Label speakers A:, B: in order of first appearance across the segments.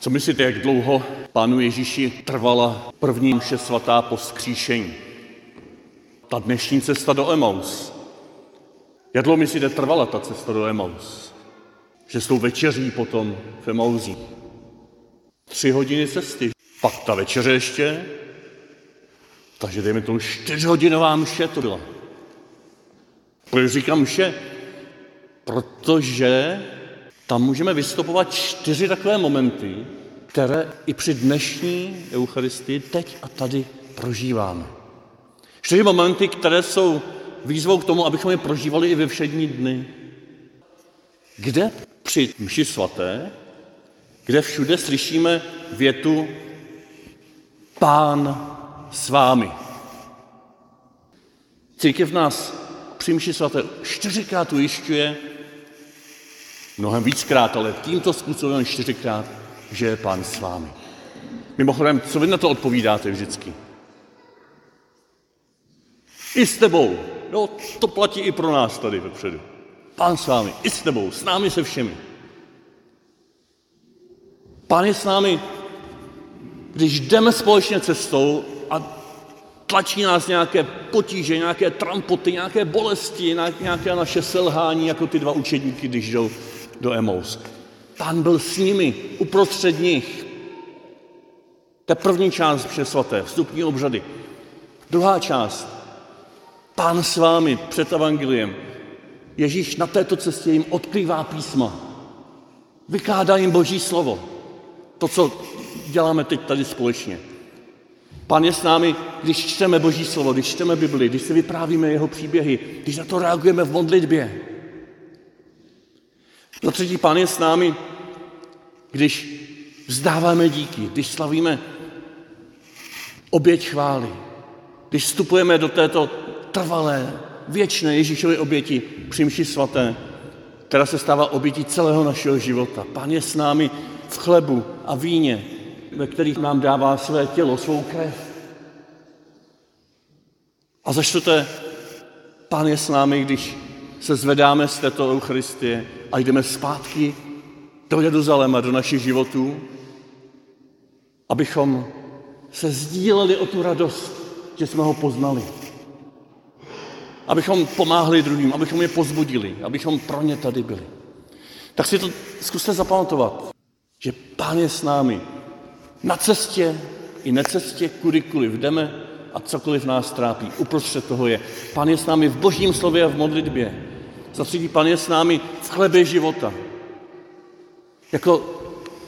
A: Co myslíte, jak dlouho pánu Ježíši trvala první mše svatá po skříšení? Ta dnešní cesta do Emaus. Jak dlouho myslíte, trvala ta cesta do Emaus? Že s tou večeří potom v Emauzí. Tři hodiny cesty. Pak ta večeře ještě. Takže dejme tomu čtyřhodinová mše to byla. Proč říkám mše? Protože tam můžeme vystupovat čtyři takové momenty, které i při dnešní Eucharistii teď a tady prožíváme. Čtyři momenty, které jsou výzvou k tomu, abychom je prožívali i ve všední dny. Kde při mši svaté, kde všude slyšíme větu Pán s vámi. Církev nás při mši svaté čtyřikrát ujišťuje, mnohem víckrát, ale tímto způsobem čtyřikrát, že je pán s vámi. Mimochodem, co vy na to odpovídáte vždycky? I s tebou. No, to platí i pro nás tady vepředu. Pán s vámi, i s tebou, s námi se všemi. Pán je s námi, když jdeme společně cestou a tlačí nás nějaké potíže, nějaké trampoty, nějaké bolesti, nějaké naše selhání, jako ty dva učedníky, když jdou do Emaus. Pán byl s nimi, uprostřed nich. To je první část vše svaté, vstupní obřady. Druhá část, Pán s vámi před evangeliem. Ježíš na této cestě jim odkrývá písma. Vykládá jim Boží slovo. To, co děláme teď tady společně. Pán je s námi, když čteme Boží slovo, když čteme Bibli, když si vyprávíme jeho příběhy, když na to reagujeme v modlitbě. Za třetí, Pán je s námi, když vzdáváme díky, když slavíme oběť chvály, když vstupujeme do této trvalé, věčné Ježíšovy oběti při mši svaté, která se stává obětí celého našeho života. Pán je s námi v chlebu a víně, ve kterých nám dává své tělo, svou krev. A za čtvrté, Pán je s námi, když se zvedáme z této Eucharistie a jdeme zpátky do Jeruzaléma, do našich životů, abychom se sdíleli o tu radost, že jsme ho poznali. Abychom pomáhli druhým, abychom je pozbudili, abychom pro ně tady byli. Tak si to zkuste zapamatovat, že Pán je s námi na cestě i necestě, kudykoliv jdeme a cokoliv nás trápí. Uprostřed toho je. Pán je s námi v božím slově a v modlitbě. Za třetí, Pan je s námi v chlebě života. Jako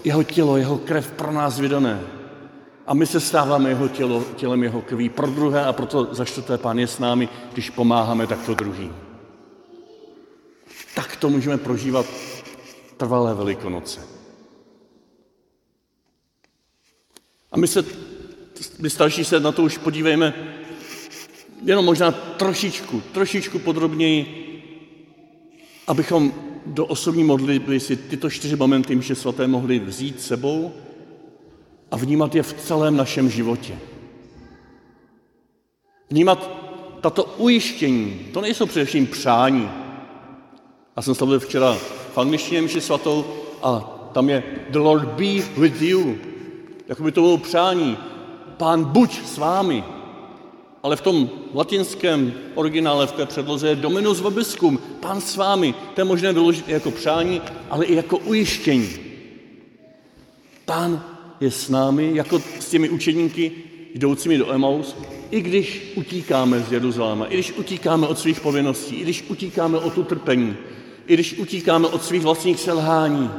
A: jeho tělo, jeho krev pro nás vydané. A my se stáváme jeho tělo, tělem jeho krví pro druhé a proto za čtvrté Pán je s námi, když pomáháme takto druhým. Tak to můžeme prožívat trvalé velikonoce. A my se, my starší se na to už podívejme jenom možná trošičku, trošičku podrobněji, abychom do osobní modlitby si tyto čtyři momenty mše svaté mohli vzít sebou a vnímat je v celém našem životě. Vnímat tato ujištění, to nejsou především přání. Já jsem slavil včera v angličtině mši svatou a tam je The Lord be with you. Jakoby to bylo přání. Pán buď s vámi. Ale v tom latinském originále, v té předloze je Dominus vobiscum, pán s vámi. To je možné vyložit i jako přání, ale i jako ujištění. Pán je s námi, jako s těmi učeníky jdoucími do Emaus, i když utíkáme z Jeruzaléma, i když utíkáme od svých povinností, i když utíkáme od utrpení, i když utíkáme od svých vlastních selhání,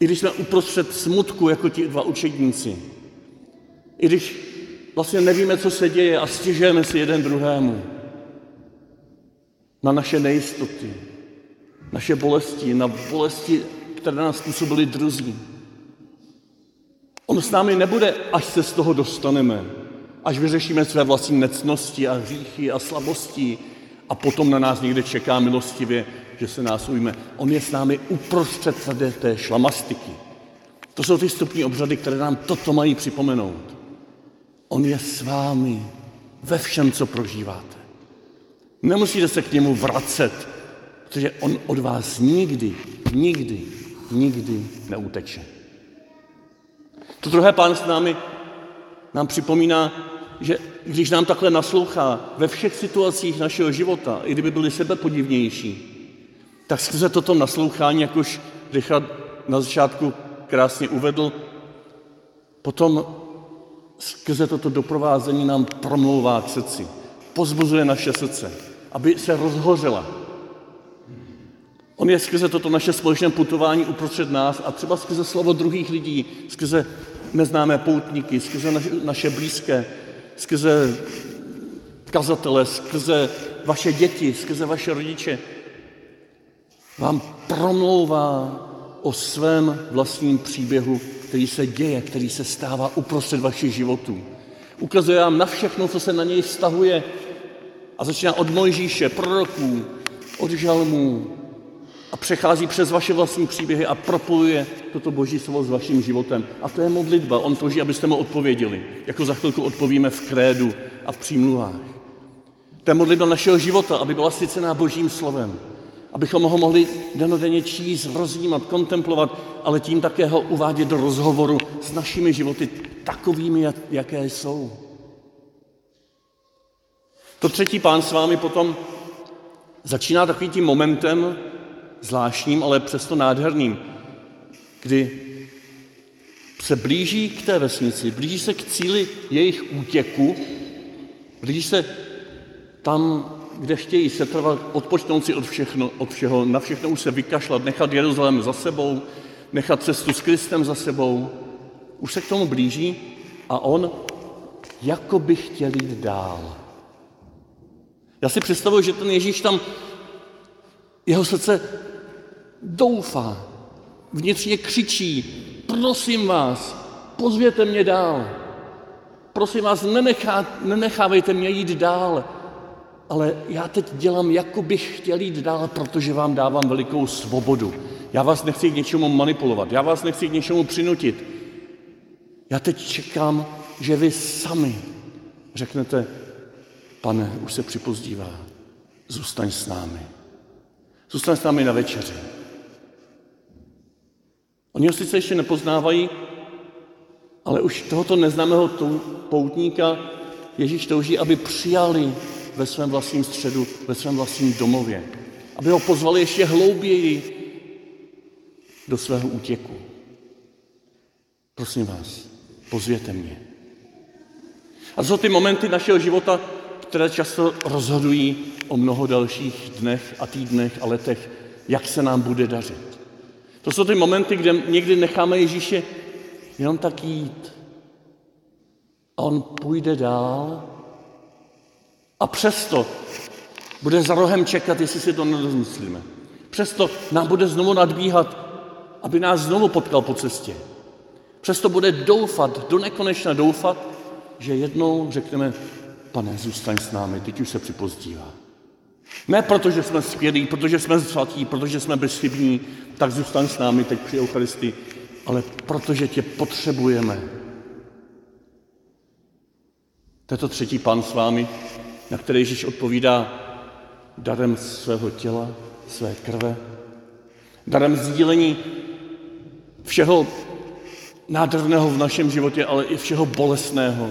A: i když jsme uprostřed smutku, jako ti dva učedníci, i když vlastně nevíme, co se děje a stěžujeme si jeden druhému na naše nejistoty, naše bolesti, na bolesti, které nás způsobily druzí. On s námi nebude, až se z toho dostaneme, až vyřešíme své vlastní necnosti a hříchy a slabosti a potom na nás někde čeká milostivě, že se nás ujme. On je s námi uprostřed té šlamastiky. To jsou ty stupní obřady, které nám toto mají připomenout. On je s vámi ve všem, co prožíváte. Nemusíte se k němu vracet, protože on od vás nikdy, nikdy, nikdy neuteče. To druhé pán s námi nám připomíná, že když nám takhle naslouchá ve všech situacích našeho života, i kdyby byly sebepodivnější, tak skrze toto naslouchání, jak už Richard na začátku krásně uvedl, potom skrze toto doprovázení nám promlouvá k srdci, pozbuzuje naše srdce, aby se rozhořela. On je skrze toto naše společné putování uprostřed nás a třeba skrze slovo druhých lidí, skrze neznámé poutníky, skrze naše, blízké, skrze kazatele, skrze vaše děti, skrze vaše rodiče, vám promlouvá o svém vlastním příběhu, který se děje, který se stává uprostřed vašich životů. Ukazuje vám na všechno, co se na něj vztahuje a začíná od Mojžíše, proroků, od žalmů a přechází přes vaše vlastní příběhy a propojuje toto boží slovo s vaším životem. A to je modlitba. On touží, abyste mu odpověděli, jako za chvilku odpovíme v krédu a v přímluvách. To je modlitba našeho života, aby byla sycená božím slovem abychom ho mohli denodenně číst, rozjímat, kontemplovat, ale tím také ho uvádět do rozhovoru s našimi životy takovými, jaké jsou. To třetí pán s vámi potom začíná takovým tím momentem zvláštním, ale přesto nádherným, kdy se blíží k té vesnici, blíží se k cíli jejich útěku, blíží se tam, kde chtějí setrvat, odpočnout si od, všechno, od všeho, na všechno už se vykašlat, nechat Jeruzalém za sebou, nechat cestu s Kristem za sebou. Už se k tomu blíží a on jako by chtěl jít dál. Já si představuji, že ten Ježíš tam, jeho srdce doufá, vnitřně křičí, prosím vás, pozvěte mě dál. Prosím vás, nenechá, nenechávejte mě jít dál ale já teď dělám, jako bych chtěl jít dál, protože vám dávám velikou svobodu. Já vás nechci k něčemu manipulovat, já vás nechci k něčemu přinutit. Já teď čekám, že vy sami řeknete, pane, už se připozdívá, zůstaň s námi. Zůstaň s námi na večeři. Oni ho sice ještě nepoznávají, ale už tohoto neznámého poutníka Ježíš touží, aby přijali ve svém vlastním středu, ve svém vlastním domově. Aby ho pozvali ještě hlouběji do svého útěku. Prosím vás, pozvěte mě. A jsou ty momenty našeho života, které často rozhodují o mnoho dalších dnech a týdnech a letech, jak se nám bude dařit. To jsou ty momenty, kde někdy necháme Ježíše jenom tak jít. A on půjde dál a přesto bude za rohem čekat, jestli si to nerozmyslíme. Přesto nám bude znovu nadbíhat, aby nás znovu potkal po cestě. Přesto bude doufat, do nekonečna doufat, že jednou řekneme, pane, zůstaň s námi, teď už se připozdívá. Ne proto, že jsme skvělí, protože jsme svatí, protože jsme bezchybní, tak zůstaň s námi teď při Eucharistii, ale protože tě potřebujeme. To je to třetí pán s vámi, na které Ježíš odpovídá darem svého těla, své krve, darem sdílení všeho nádherného v našem životě, ale i všeho bolestného.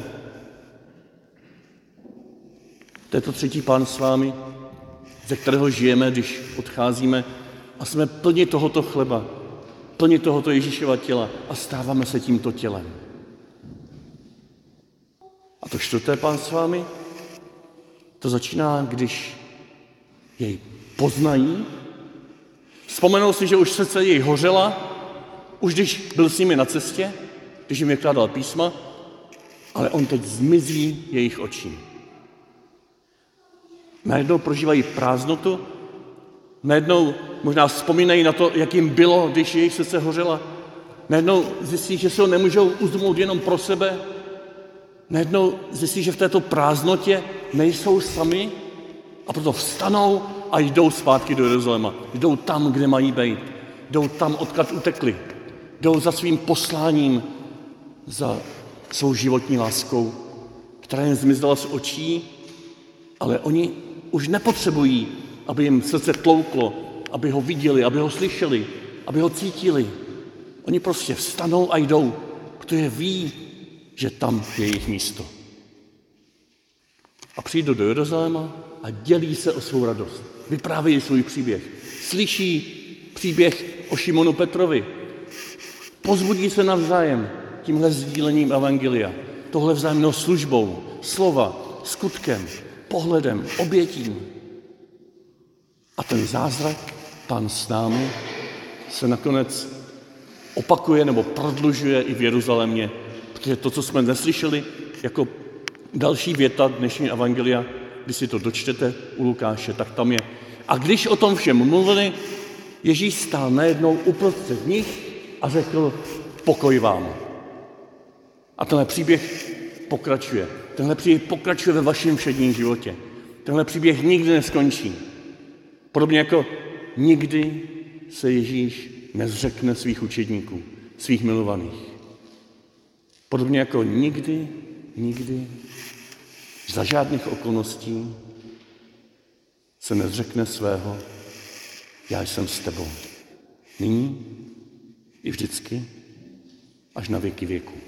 A: To je to třetí pán s vámi, ze kterého žijeme, když odcházíme a jsme plni tohoto chleba, plni tohoto Ježíšova těla a stáváme se tímto tělem. A to čtvrté pán s vámi, to začíná, když jej poznají, vzpomenou si, že už srdce jej hořela, už když byl s nimi na cestě, když jim vykládal písma, ale on teď zmizí jejich očí. Najednou prožívají prázdnotu, najednou možná vzpomínají na to, jak jim bylo, když jejich srdce hořela, najednou zjistí, že se ho nemůžou uzmout jenom pro sebe, najednou zjistí, že v této prázdnotě nejsou sami a proto vstanou a jdou zpátky do Jeruzaléma. Jdou tam, kde mají být. Jdou tam, odkud utekli. Jdou za svým posláním, za svou životní láskou, která jim zmizela z očí, ale oni už nepotřebují, aby jim srdce tlouklo, aby ho viděli, aby ho slyšeli, aby ho cítili. Oni prostě vstanou a jdou, protože ví, že tam je jejich místo. A přijdou do Jeruzaléma a dělí se o svou radost. Vyprávějí svůj příběh. Slyší příběh o Šimonu Petrovi. Pozbudí se navzájem tímhle sdílením Evangelia. Tohle vzájemnou službou, slova, skutkem, pohledem, obětím. A ten zázrak, pan s námi, se nakonec opakuje nebo prodlužuje i v Jeruzalémě, protože to, co jsme neslyšeli jako další věta dnešní evangelia, když si to dočtete u Lukáše, tak tam je. A když o tom všem mluvili, Ježíš stál najednou uprostřed nich a řekl, pokoj vám. A tenhle příběh pokračuje. Tenhle příběh pokračuje ve vašem všedním životě. Tenhle příběh nikdy neskončí. Podobně jako nikdy se Ježíš nezřekne svých učedníků, svých milovaných. Podobně jako nikdy, nikdy, za žádných okolností se nezřekne svého, já jsem s tebou. Nyní i vždycky, až na věky věku.